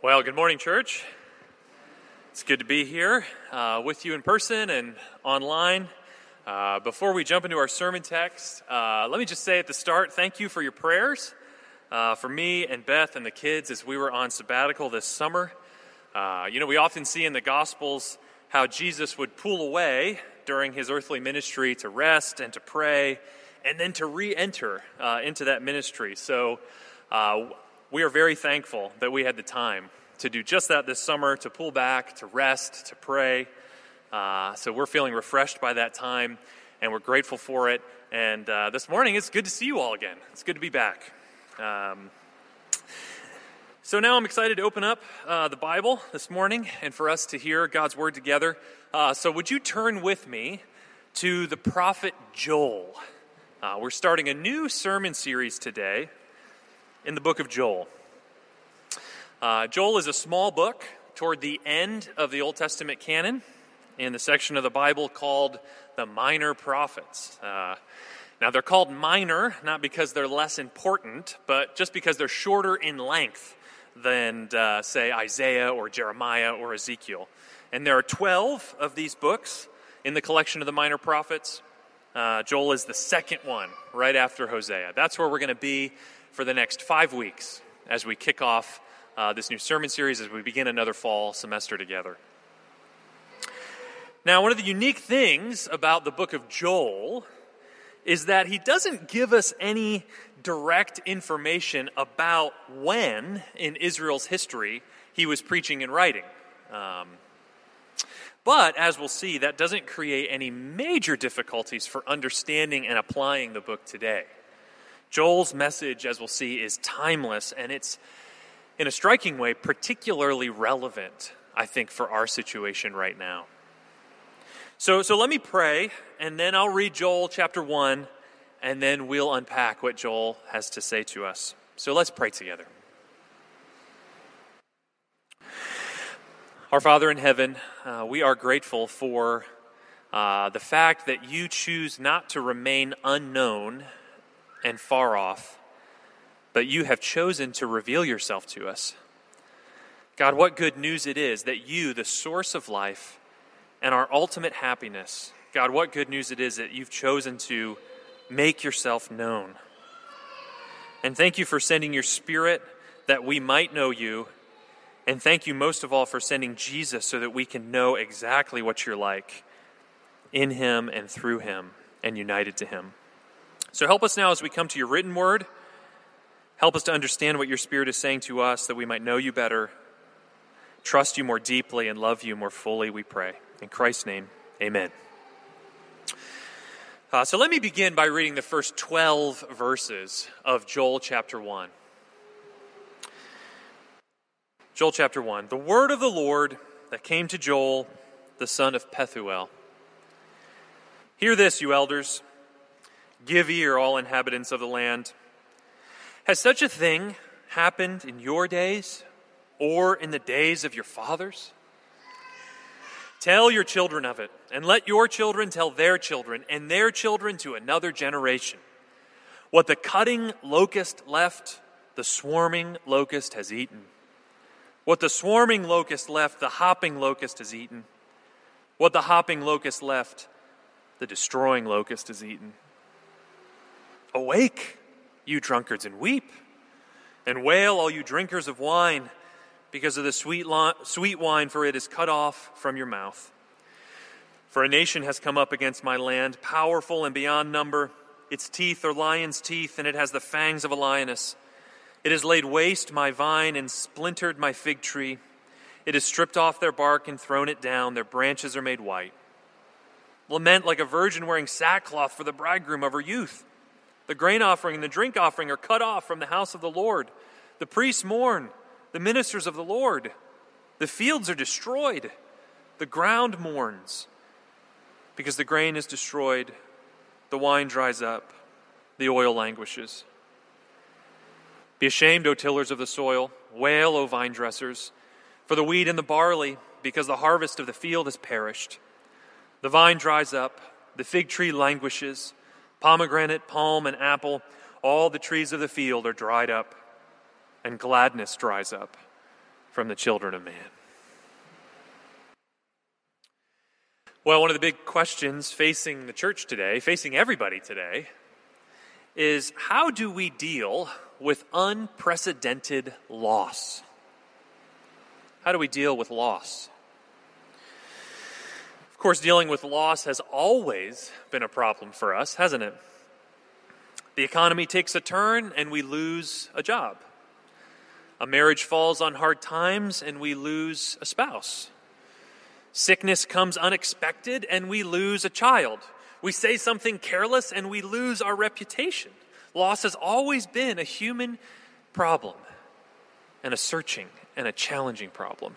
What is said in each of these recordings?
Well, good morning, church. It's good to be here uh, with you in person and online. Uh, before we jump into our sermon text, uh, let me just say at the start thank you for your prayers uh, for me and Beth and the kids as we were on sabbatical this summer. Uh, you know, we often see in the Gospels how Jesus would pull away during his earthly ministry to rest and to pray and then to re enter uh, into that ministry. So, we are very thankful that we had the time to do just that this summer to pull back, to rest, to pray. Uh, so we're feeling refreshed by that time and we're grateful for it. And uh, this morning, it's good to see you all again. It's good to be back. Um, so now I'm excited to open up uh, the Bible this morning and for us to hear God's word together. Uh, so would you turn with me to the prophet Joel? Uh, we're starting a new sermon series today in the book of Joel. Uh, Joel is a small book toward the end of the Old Testament canon in the section of the Bible called the Minor Prophets. Uh, now, they're called minor not because they're less important, but just because they're shorter in length than, uh, say, Isaiah or Jeremiah or Ezekiel. And there are 12 of these books in the collection of the minor prophets. Uh, Joel is the second one, right after Hosea. That's where we're going to be for the next five weeks as we kick off uh, this new sermon series, as we begin another fall semester together. Now, one of the unique things about the book of Joel is that he doesn't give us any direct information about when in Israel's history he was preaching and writing. Um, but as we'll see, that doesn't create any major difficulties for understanding and applying the book today. Joel's message, as we'll see, is timeless and it's, in a striking way, particularly relevant, I think, for our situation right now. So, so let me pray, and then I'll read Joel chapter 1, and then we'll unpack what Joel has to say to us. So let's pray together. Our Father in heaven, uh, we are grateful for uh, the fact that you choose not to remain unknown and far off, but you have chosen to reveal yourself to us. God, what good news it is that you, the source of life and our ultimate happiness, God, what good news it is that you've chosen to make yourself known. And thank you for sending your Spirit that we might know you. And thank you most of all for sending Jesus so that we can know exactly what you're like in him and through him and united to him. So help us now as we come to your written word. Help us to understand what your Spirit is saying to us that we might know you better, trust you more deeply, and love you more fully, we pray. In Christ's name, amen. Uh, so let me begin by reading the first 12 verses of Joel chapter 1. Joel chapter 1. The word of the Lord that came to Joel, the son of Pethuel. Hear this, you elders. Give ear, all inhabitants of the land. Has such a thing happened in your days or in the days of your fathers? Tell your children of it, and let your children tell their children, and their children to another generation. What the cutting locust left, the swarming locust has eaten. What the swarming locust left, the hopping locust has eaten. What the hopping locust left, the destroying locust has eaten. Awake, you drunkards, and weep, and wail, all you drinkers of wine, because of the sweet, lo- sweet wine, for it is cut off from your mouth. For a nation has come up against my land, powerful and beyond number. Its teeth are lion's teeth, and it has the fangs of a lioness. It has laid waste my vine and splintered my fig tree. It has stripped off their bark and thrown it down. Their branches are made white. Lament like a virgin wearing sackcloth for the bridegroom of her youth. The grain offering and the drink offering are cut off from the house of the Lord. The priests mourn, the ministers of the Lord. The fields are destroyed. The ground mourns because the grain is destroyed, the wine dries up, the oil languishes. Be ashamed, O tillers of the soil. Wail, O vine dressers, for the wheat and the barley, because the harvest of the field has perished. The vine dries up, the fig tree languishes Pomegranate, palm, and apple, all the trees of the field are dried up, and gladness dries up, from the children of man. Well, one of the big questions facing the church today, facing everybody today, is how do we deal with unprecedented loss? How do we deal with loss? Of course, dealing with loss has always been a problem for us, hasn't it? The economy takes a turn and we lose a job. A marriage falls on hard times and we lose a spouse. Sickness comes unexpected and we lose a child. We say something careless and we lose our reputation. Loss has always been a human problem and a searching and a challenging problem.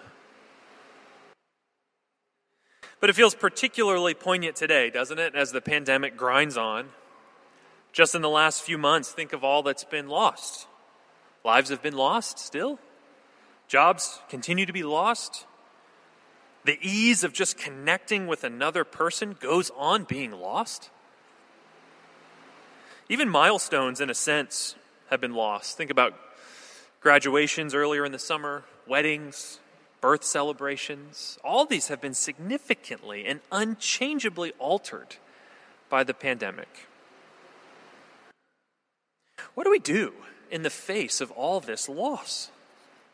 But it feels particularly poignant today, doesn't it, as the pandemic grinds on? Just in the last few months, think of all that's been lost. Lives have been lost still. Jobs continue to be lost. The ease of just connecting with another person goes on being lost. Even milestones, in a sense, have been lost. Think about graduations earlier in the summer, weddings, birth celebrations. All these have been significantly and unchangeably altered by the pandemic. What do we do in the face of all this loss?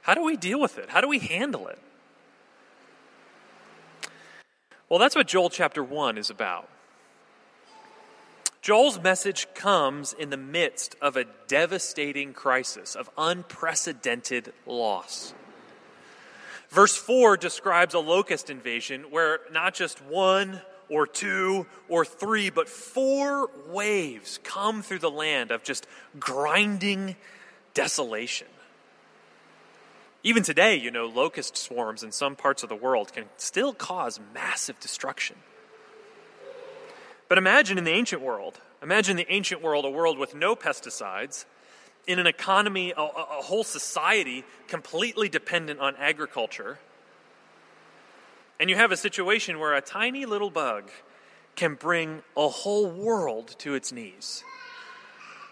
How do we deal with it? How do we handle it? Well, that's what Joel chapter 1 is about. Joel's message comes in the midst of a devastating crisis of unprecedented loss. Verse 4 describes a locust invasion where not just one or two or three, but four waves come through the land of just grinding desolation. Even today, you know, locust swarms in some parts of the world can still cause massive destruction. But imagine in the ancient world, imagine the ancient world, a world with no pesticides, in an economy, a, a whole society completely dependent on agriculture. And you have a situation where a tiny little bug can bring a whole world to its knees.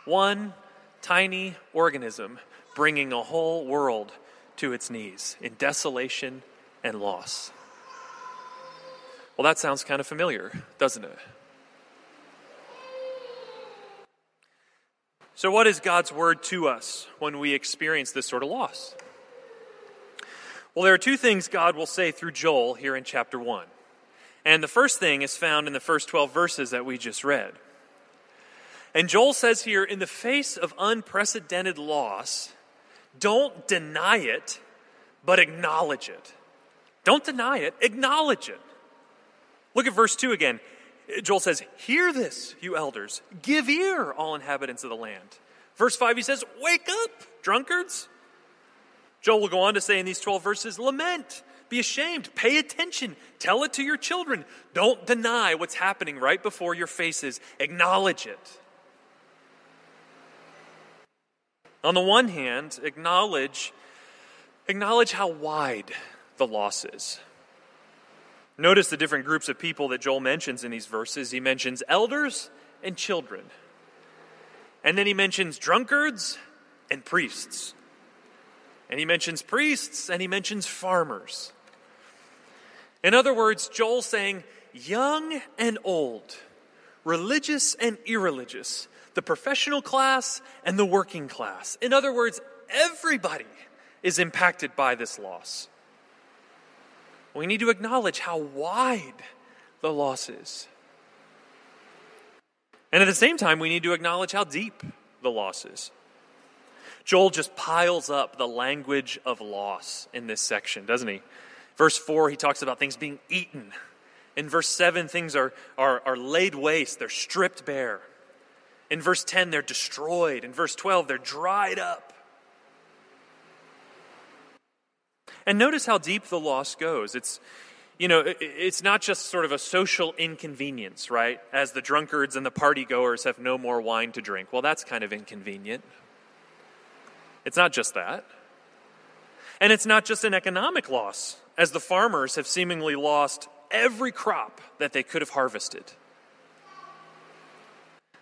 One tiny organism bringing a whole world to its knees in desolation and loss. Well, that sounds kind of familiar, doesn't it? So, what is God's word to us when we experience this sort of loss? Well, there are two things God will say through Joel here in chapter 1. And the first thing is found in the first 12 verses that we just read. And Joel says here, in the face of unprecedented loss, don't deny it, but acknowledge it. Don't deny it, acknowledge it. Look at verse 2 again. Joel says, Hear this, you elders. Give ear, all inhabitants of the land. Verse 5, he says, Wake up, drunkards. Joel will go on to say in these 12 verses, Lament, be ashamed, pay attention, tell it to your children. Don't deny what's happening right before your faces, acknowledge it. On the one hand, acknowledge, acknowledge how wide the loss is. Notice the different groups of people that Joel mentions in these verses. He mentions elders and children. And then he mentions drunkards and priests. And he mentions priests and he mentions farmers. In other words, Joel's saying young and old, religious and irreligious, the professional class and the working class. In other words, everybody is impacted by this loss. We need to acknowledge how wide the loss is. And at the same time, we need to acknowledge how deep the loss is. Joel just piles up the language of loss in this section, doesn't he? Verse 4, he talks about things being eaten. In verse 7, things are, are, are laid waste, they're stripped bare. In verse 10, they're destroyed. In verse 12, they're dried up. And notice how deep the loss goes. It's, you know, it's not just sort of a social inconvenience, right? As the drunkards and the party goers have no more wine to drink. Well, that's kind of inconvenient. It's not just that. And it's not just an economic loss, as the farmers have seemingly lost every crop that they could have harvested.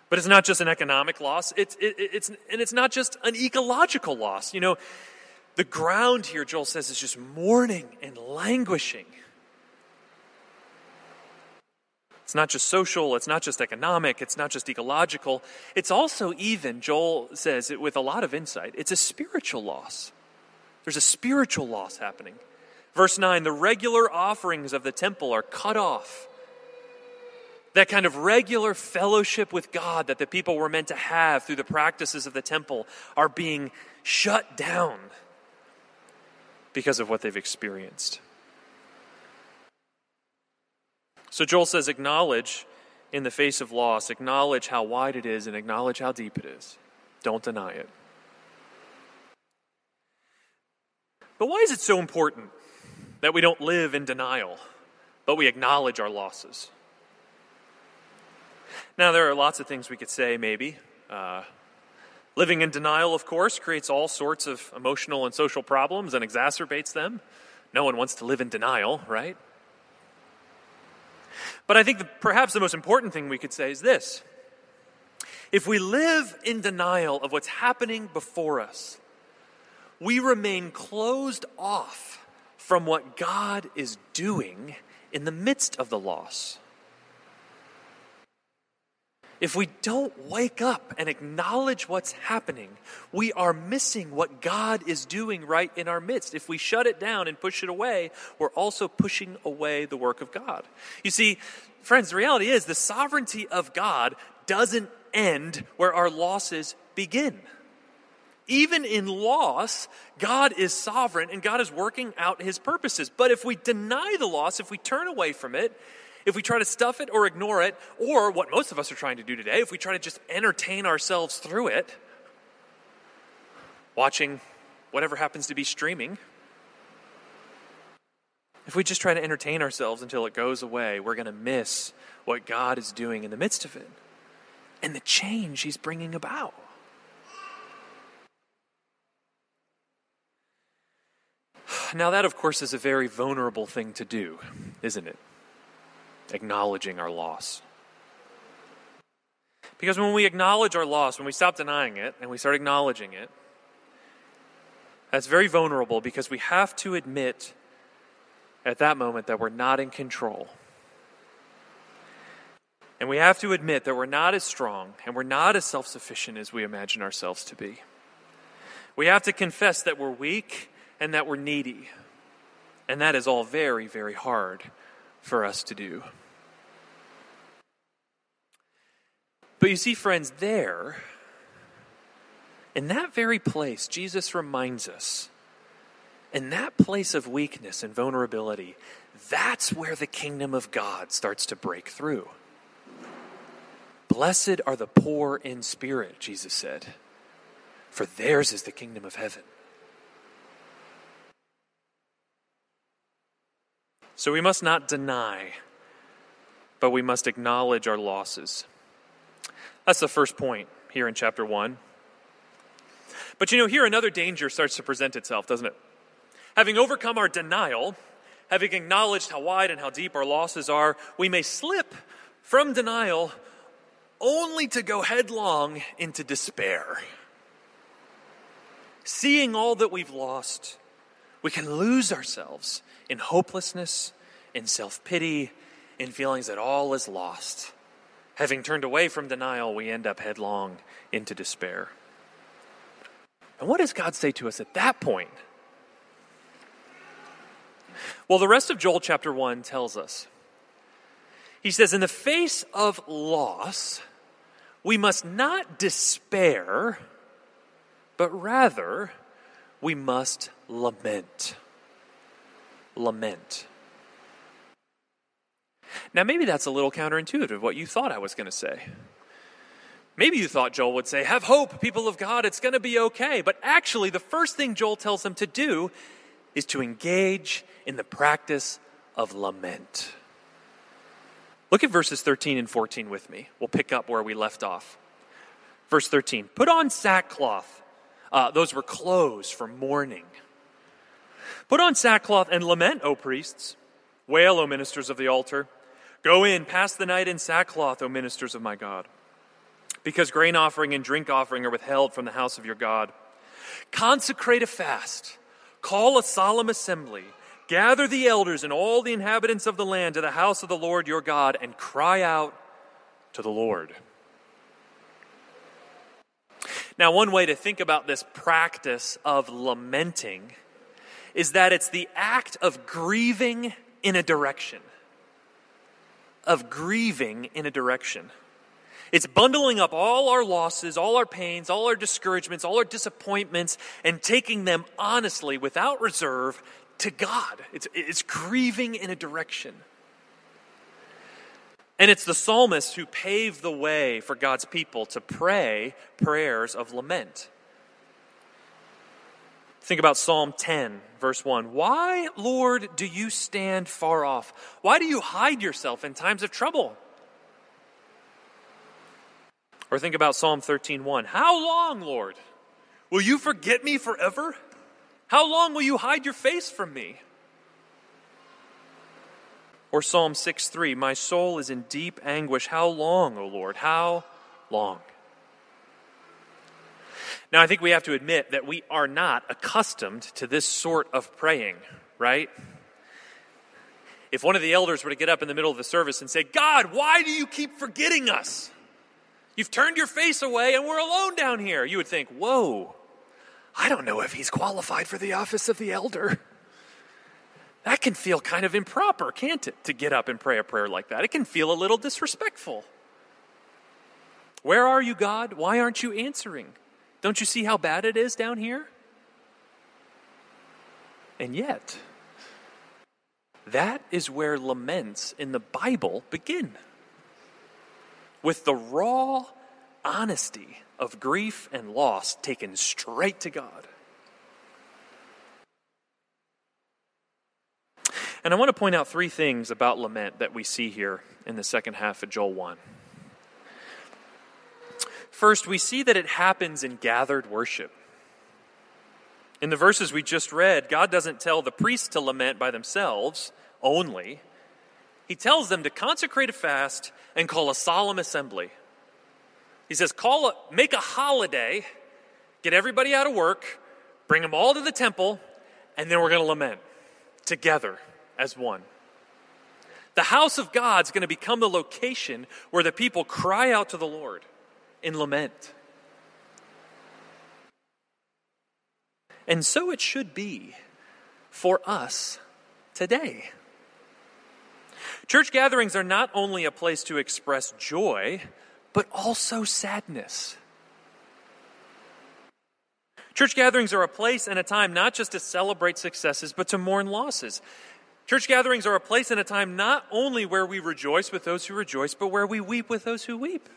But it's not just an economic loss, it's, it, it's, and it's not just an ecological loss. You know, The ground here, Joel says, is just mourning and languishing. It's not just social, it's not just economic, it's not just ecological. It's also even, Joel says it with a lot of insight, it's a spiritual loss. There's a spiritual loss happening. Verse 9 the regular offerings of the temple are cut off. That kind of regular fellowship with God that the people were meant to have through the practices of the temple are being shut down because of what they've experienced. So Joel says, acknowledge in the face of loss, acknowledge how wide it is and acknowledge how deep it is. Don't deny it. But why is it so important that we don't live in denial, but we acknowledge our losses? Now, there are lots of things we could say, maybe. Uh, living in denial, of course, creates all sorts of emotional and social problems and exacerbates them. No one wants to live in denial, right? But I think the, perhaps the most important thing we could say is this if we live in denial of what's happening before us, we remain closed off from what God is doing in the midst of the loss if we don't wake up and acknowledge what's happening, we are missing what God is doing right in our midst. If we shut it down and push it away, we're also pushing away the work of God. You see, friends, the reality is the sovereignty of God doesn't end where our losses begin. Even in loss, God is sovereign and God is working out his purposes. But if we deny the loss, if we turn away from it, if we try to stuff it or ignore it, or what most of us are trying to do today, if we try to just entertain ourselves through it, watching whatever happens to be streaming, if we just try to entertain ourselves until it goes away, we're going to miss what God is doing in the midst of it and the change He's bringing about. Now, that, of course, is a very vulnerable thing to do, isn't it? Acknowledging our loss. Because when we acknowledge our loss, when we stop denying it and we start acknowledging it, that's very vulnerable because we have to admit at that moment that we're not in control. And we have to admit that we're not as strong and we're not as self sufficient as we imagine ourselves to be. We have to confess that we're weak and that we're needy. And that is all very, very hard for us to do. But you see, friends, there, in that very place, Jesus reminds us, in that place of weakness and vulnerability, that's where the kingdom of God starts to break through. Blessed are the poor in spirit, Jesus said, for theirs is the kingdom of heaven. So we must not deny, but we must acknowledge our losses. That's the first point here in chapter 1. But you know, here another danger starts to present itself, doesn't it? Having overcome our denial, having acknowledged how wide and how deep our losses are, we may slip from denial only to go headlong into despair. Seeing all that we've lost, we can lose ourselves in hopelessness, in self pity, in feelings that all is lost. Having turned away from denial, we end up headlong into despair. And what does God say to us at that point? Well, the rest of Joel chapter 1 tells us. He says, In the face of loss, we must not despair, but rather we must lament. Lament. Now, maybe that's a little counterintuitive, what you thought I was going to say. Maybe you thought Joel would say, Have hope, people of God, it's going to be okay. But actually, the first thing Joel tells them to do is to engage in the practice of lament. Look at verses 13 and 14 with me. We'll pick up where we left off. Verse 13 Put on sackcloth. Uh, those were clothes for mourning. Put on sackcloth and lament, O priests. Wail, O ministers of the altar. Go in, pass the night in sackcloth, O ministers of my God, because grain offering and drink offering are withheld from the house of your God. Consecrate a fast, Call a solemn assembly, gather the elders and all the inhabitants of the land to the house of the Lord your God, and cry out to the Lord. Now, one way to think about this practice of lamenting is that it's the act of grieving in a direction. Of grieving in a direction. It's bundling up all our losses, all our pains, all our discouragements, all our disappointments, and taking them honestly, without reserve, to God. It's, it's grieving in a direction. And it's the psalmists who pave the way for God's people to pray prayers of lament. Think about Psalm 10, verse 1. Why, Lord, do you stand far off? Why do you hide yourself in times of trouble? Or think about Psalm 13, 1. How long, Lord? Will you forget me forever? How long will you hide your face from me? Or Psalm 6 3, My soul is in deep anguish. How long, O Lord? How long? Now, I think we have to admit that we are not accustomed to this sort of praying, right? If one of the elders were to get up in the middle of the service and say, God, why do you keep forgetting us? You've turned your face away and we're alone down here. You would think, whoa, I don't know if he's qualified for the office of the elder. That can feel kind of improper, can't it, to get up and pray a prayer like that? It can feel a little disrespectful. Where are you, God? Why aren't you answering? Don't you see how bad it is down here? And yet, that is where laments in the Bible begin. With the raw honesty of grief and loss taken straight to God. And I want to point out three things about lament that we see here in the second half of Joel 1. First, we see that it happens in gathered worship. In the verses we just read, God doesn't tell the priests to lament by themselves only. He tells them to consecrate a fast and call a solemn assembly. He says, call a, make a holiday, get everybody out of work, bring them all to the temple, and then we're going to lament together as one. The house of God's going to become the location where the people cry out to the Lord in lament. And so it should be for us today. Church gatherings are not only a place to express joy, but also sadness. Church gatherings are a place and a time not just to celebrate successes, but to mourn losses. Church gatherings are a place and a time not only where we rejoice with those who rejoice, but where we weep with those who weep.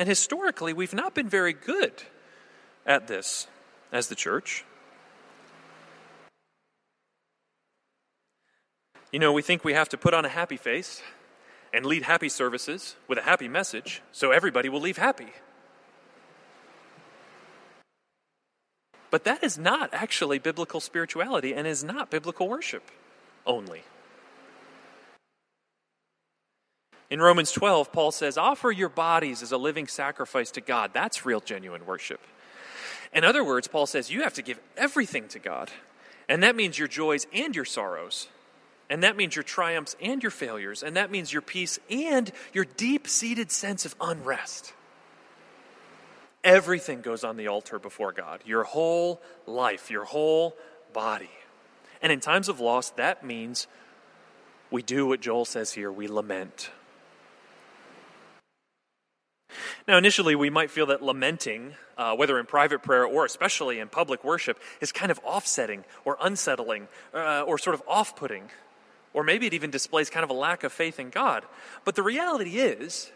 And historically, we've not been very good at this as the church. You know, we think we have to put on a happy face and lead happy services with a happy message so everybody will leave happy. But that is not actually biblical spirituality and is not biblical worship only. In Romans 12, Paul says, Offer your bodies as a living sacrifice to God. That's real, genuine worship. In other words, Paul says, You have to give everything to God. And that means your joys and your sorrows. And that means your triumphs and your failures. And that means your peace and your deep seated sense of unrest. Everything goes on the altar before God your whole life, your whole body. And in times of loss, that means we do what Joel says here we lament. Now, initially, we might feel that lamenting, uh, whether in private prayer or especially in public worship, is kind of offsetting or unsettling uh, or sort of off putting. Or maybe it even displays kind of a lack of faith in God. But the reality is,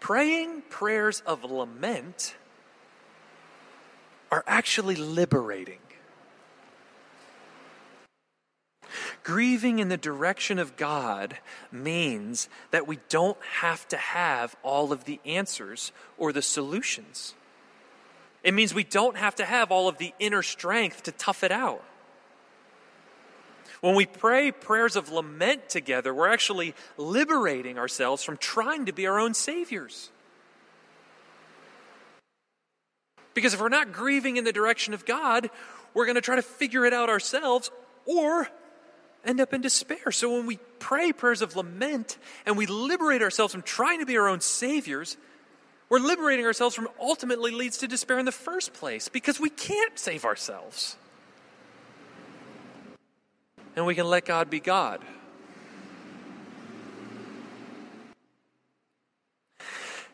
Praying prayers of lament are actually liberating. Grieving in the direction of God means that we don't have to have all of the answers or the solutions. It means we don't have to have all of the inner strength to tough it out. When we pray prayers of lament together, we're actually liberating ourselves from trying to be our own saviors. Because if we're not grieving in the direction of God, we're going to try to figure it out ourselves or end up in despair. So when we pray prayers of lament and we liberate ourselves from trying to be our own saviors, we're liberating ourselves from ultimately leads to despair in the first place because we can't save ourselves. And we can let God be God.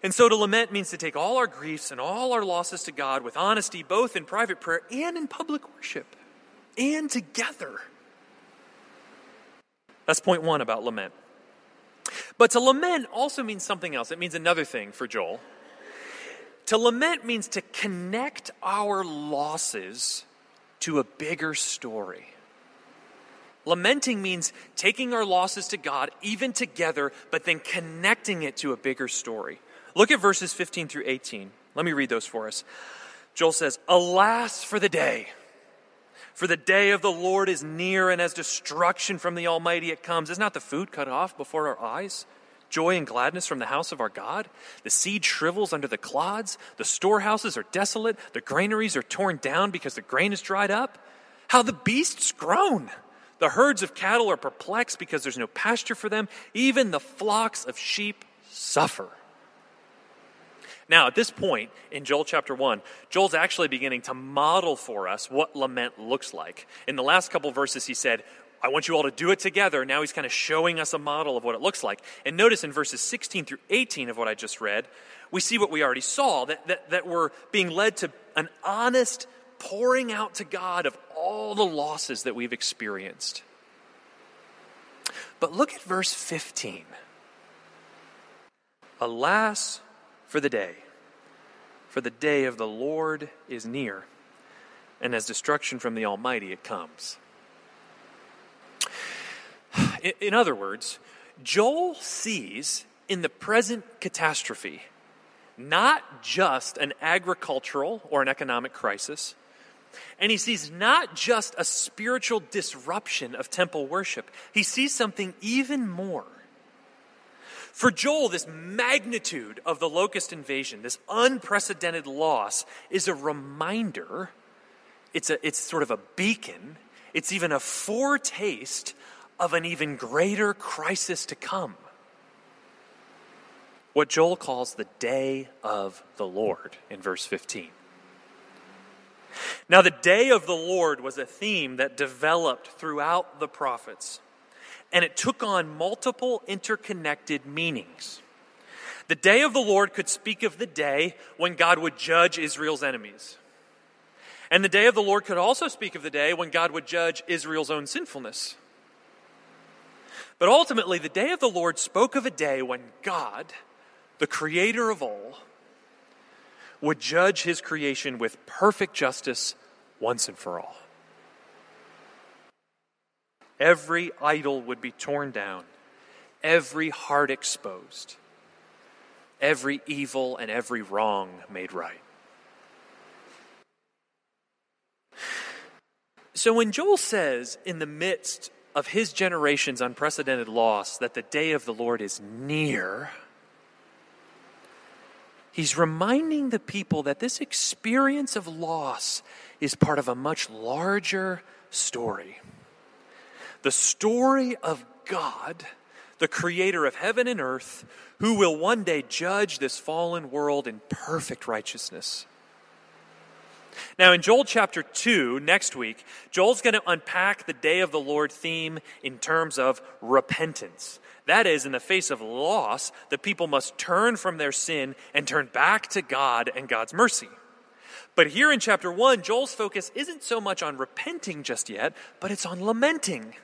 And so to lament means to take all our griefs and all our losses to God with honesty, both in private prayer and in public worship, and together. That's point one about lament. But to lament also means something else. It means another thing for Joel. To lament means to connect our losses to a bigger story. Lamenting means taking our losses to God, even together, but then connecting it to a bigger story. Look at verses 15 through 18. Let me read those for us. Joel says, Alas for the day! For the day of the Lord is near, and as destruction from the Almighty it comes. Is not the food cut off before our eyes? Joy and gladness from the house of our God? The seed shrivels under the clods. The storehouses are desolate. The granaries are torn down because the grain is dried up. How the beasts groan! The herds of cattle are perplexed because there's no pasture for them. Even the flocks of sheep suffer. Now, at this point in Joel chapter 1, Joel's actually beginning to model for us what lament looks like. In the last couple verses, he said, I want you all to do it together. Now he's kind of showing us a model of what it looks like. And notice in verses 16 through 18 of what I just read, we see what we already saw that, that, that we're being led to an honest pouring out to God of all the losses that we've experienced. But look at verse 15. Alas, for the day. For the day of the Lord is near, and as destruction from the Almighty it comes. In other words, Joel sees in the present catastrophe not just an agricultural or an economic crisis, and he sees not just a spiritual disruption of temple worship, he sees something even more. For Joel, this magnitude of the locust invasion, this unprecedented loss, is a reminder. It's, a, it's sort of a beacon. It's even a foretaste of an even greater crisis to come. What Joel calls the day of the Lord in verse 15. Now, the day of the Lord was a theme that developed throughout the prophets and it took on multiple interconnected meanings. The day of the Lord could speak of the day when God would judge Israel's enemies. And the day of the Lord could also speak of the day when God would judge Israel's own sinfulness. But ultimately, the day of the Lord spoke of a day when God, the creator of all, would judge his creation with perfect justice once and for all. Every idol would be torn down, every heart exposed, every evil and every wrong made right. So when Joel says, in the midst of his generation's unprecedented loss, that the day of the Lord is near, he's reminding the people that this experience of loss is part of a much larger story the story of God, the creator of heaven and earth, who will one day judge this fallen world in perfect righteousness. Now, in Joel chapter 2, next week, Joel's going to unpack the day of the Lord theme in terms of repentance. That is, in the face of loss, the people must turn from their sin and turn back to God and God's mercy. But here in chapter 1, Joel's focus isn't so much on repenting just yet, but it's on lamenting.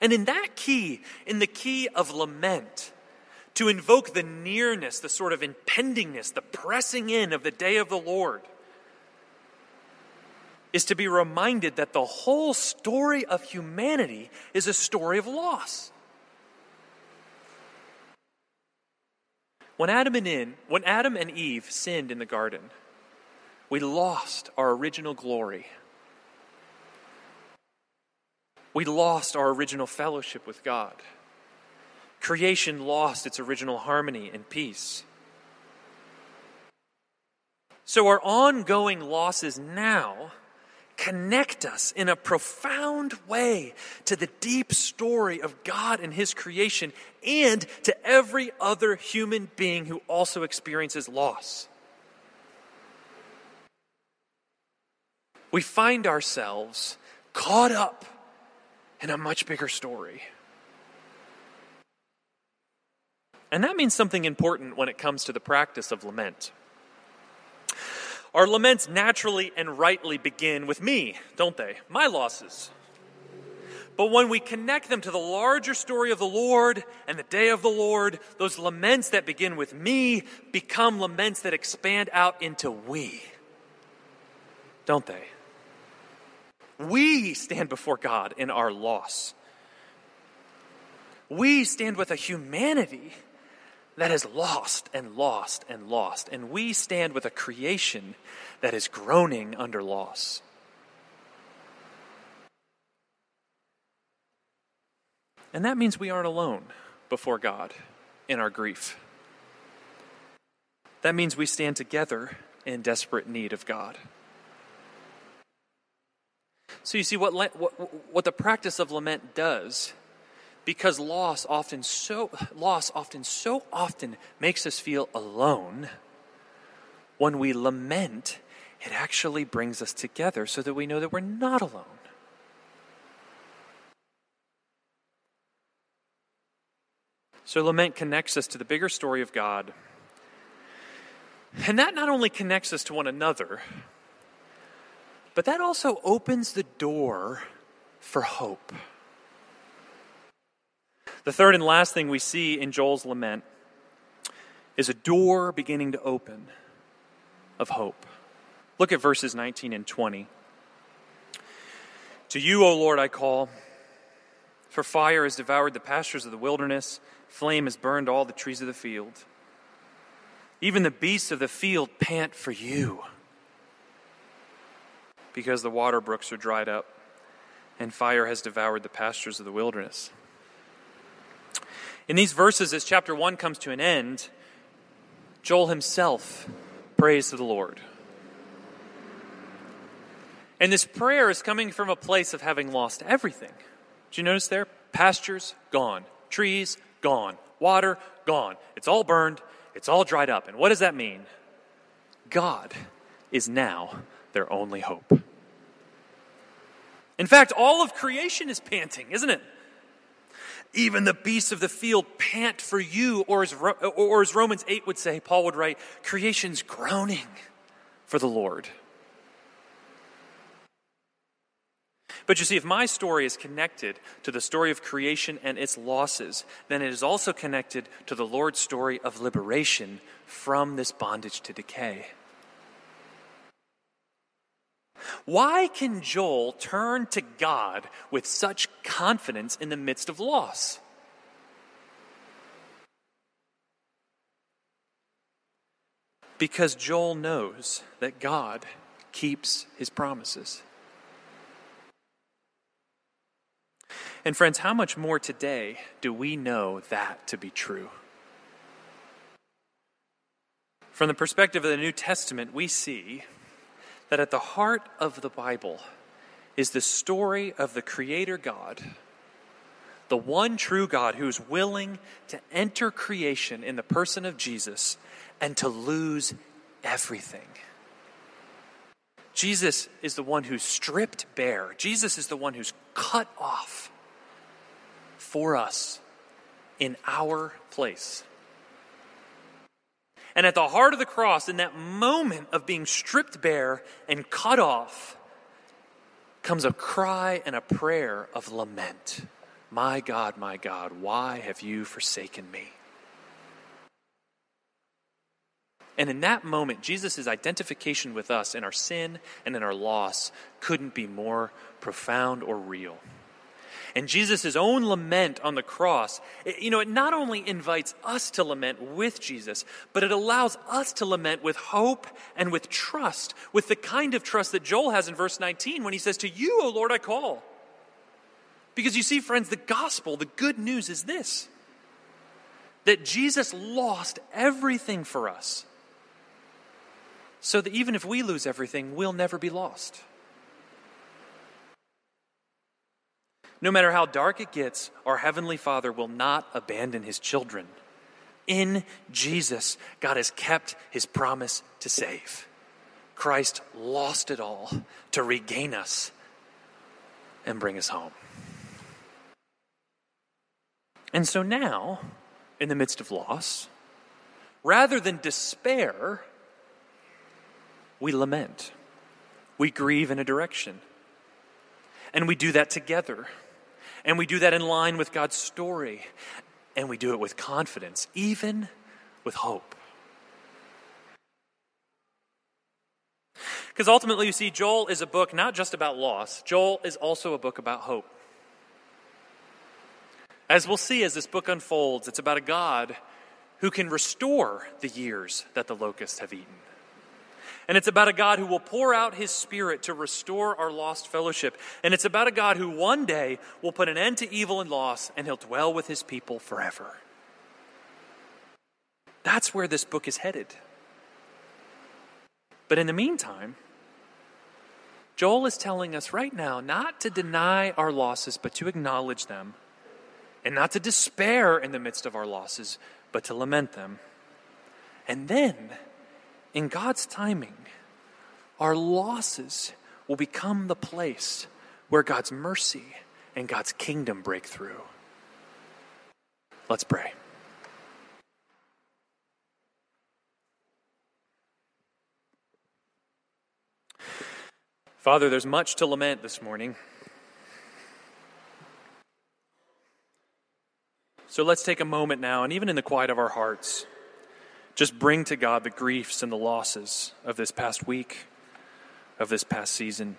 And in that key, in the key of lament, to invoke the nearness, the sort of impendingness, the pressing in of the day of the Lord, is to be reminded that the whole story of humanity is a story of loss. When Adam and in, when Adam and Eve sinned in the garden, we lost our original glory we lost our original fellowship with God. Creation lost its original harmony and peace. So our ongoing losses now connect us in a profound way to the deep story of God and His creation and to every other human being who also experiences loss. We find ourselves caught up in a much bigger story. And that means something important when it comes to the practice of lament. Our laments naturally and rightly begin with me, don't they? My losses. But when we connect them to the larger story of the Lord and the day of the Lord, those laments that begin with me become laments that expand out into we. Don't they? We stand before God in our loss. We stand with a humanity that is lost and lost and lost. And we stand with a creation that is groaning under loss. And that means we aren't alone before God in our grief. That means we stand together in desperate need of God. So you see, what, what, what the practice of lament does because loss often so loss often so often makes us feel alone when we lament it actually brings us together so that we know that we're not alone. So lament connects us to the bigger story of god. And that not only connects us to one another but that also opens the door for hope the third and last thing we see in Joel's lament is a door beginning to open of hope. Look at verses 19 and 20. To you, O Lord, I call, for fire has devoured the pastures of the wilderness, flame has burned all the trees of the field. Even the beasts of the field pant for you, because the water brooks are dried up, and fire has devoured the pastures of the wilderness. In these verses, as chapter 1 comes to an end, Joel himself prays to the Lord. And this prayer is coming from a place of having lost everything. Did you notice there? Pastures gone, trees gone, water gone. It's all burned, it's all dried up. And what does that mean? God is now their only hope. In fact, all of creation is panting, isn't it? Even the beasts of the field pant for you, or as, or as Romans 8 would say, Paul would write, creation's groaning for the Lord. But you see, if my story is connected to the story of creation and its losses, then it is also connected to the Lord's story of liberation from this bondage to decay. Why can Joel turn to God with such confidence in the midst of loss? Because Joel knows that God keeps his promises. And, friends, how much more today do we know that to be true? From the perspective of the New Testament, we see that at the heart of the Bible is the story of the Creator God, the one true God who is willing to enter creation in the person of Jesus and to lose everything. Jesus is the one who's stripped bare. Jesus is the one who's cut off for us in our place. And at the heart of the cross, in that moment of being stripped bare and cut off, comes a cry and a prayer of lament My God, my God, why have you forsaken me? And in that moment, Jesus' identification with us in our sin and in our loss couldn't be more profound or real. And Jesus' own lament on the cross, it, you know, it not only invites us to lament with Jesus, but it allows us to lament with hope and with trust, with the kind of trust that Joel has in verse 19 when he says, To you, O Lord, I call. Because you see, friends, the gospel, the good news is this that Jesus lost everything for us. so that even if we lose everything, we'll never be lost. No matter how dark it gets, our Heavenly Father will not abandon His children. In Jesus, God has kept His promise to save. Christ lost it all to regain us and bring us home. And so now, in the midst of loss, rather than despair, we lament. We grieve in a direction. And we do that together. And we do that in line with God's story. And we do it with confidence, even with hope. Because ultimately, you see, Joel is a book not just about loss, Joel is also a book about hope. As we'll see as this book unfolds, it's about a God who can restore the years that the locusts have eaten. And it's about a God who will pour out his spirit to restore our lost fellowship. And it's about a God who one day will put an end to evil and loss and he'll dwell with his people forever. That's where this book is headed. But in the meantime, Joel is telling us right now not to deny our losses, but to acknowledge them, and not to despair in the midst of our losses, but to lament them. And then, in God's timing, our losses will become the place where God's mercy and God's kingdom break through. Let's pray. Father, there's much to lament this morning. So let's take a moment now, and even in the quiet of our hearts, just bring to God the griefs and the losses of this past week, of this past season.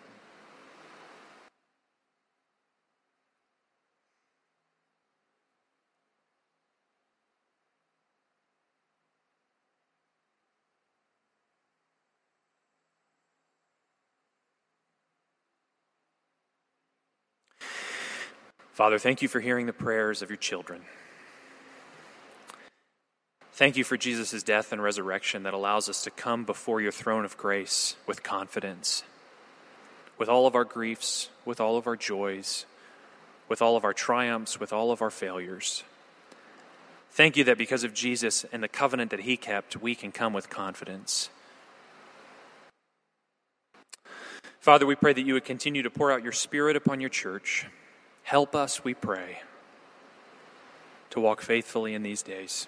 Father, thank you for hearing the prayers of your children. Thank you for Jesus' death and resurrection that allows us to come before your throne of grace with confidence, with all of our griefs, with all of our joys, with all of our triumphs, with all of our failures. Thank you that because of Jesus and the covenant that he kept, we can come with confidence. Father, we pray that you would continue to pour out your Spirit upon your church. Help us, we pray, to walk faithfully in these days.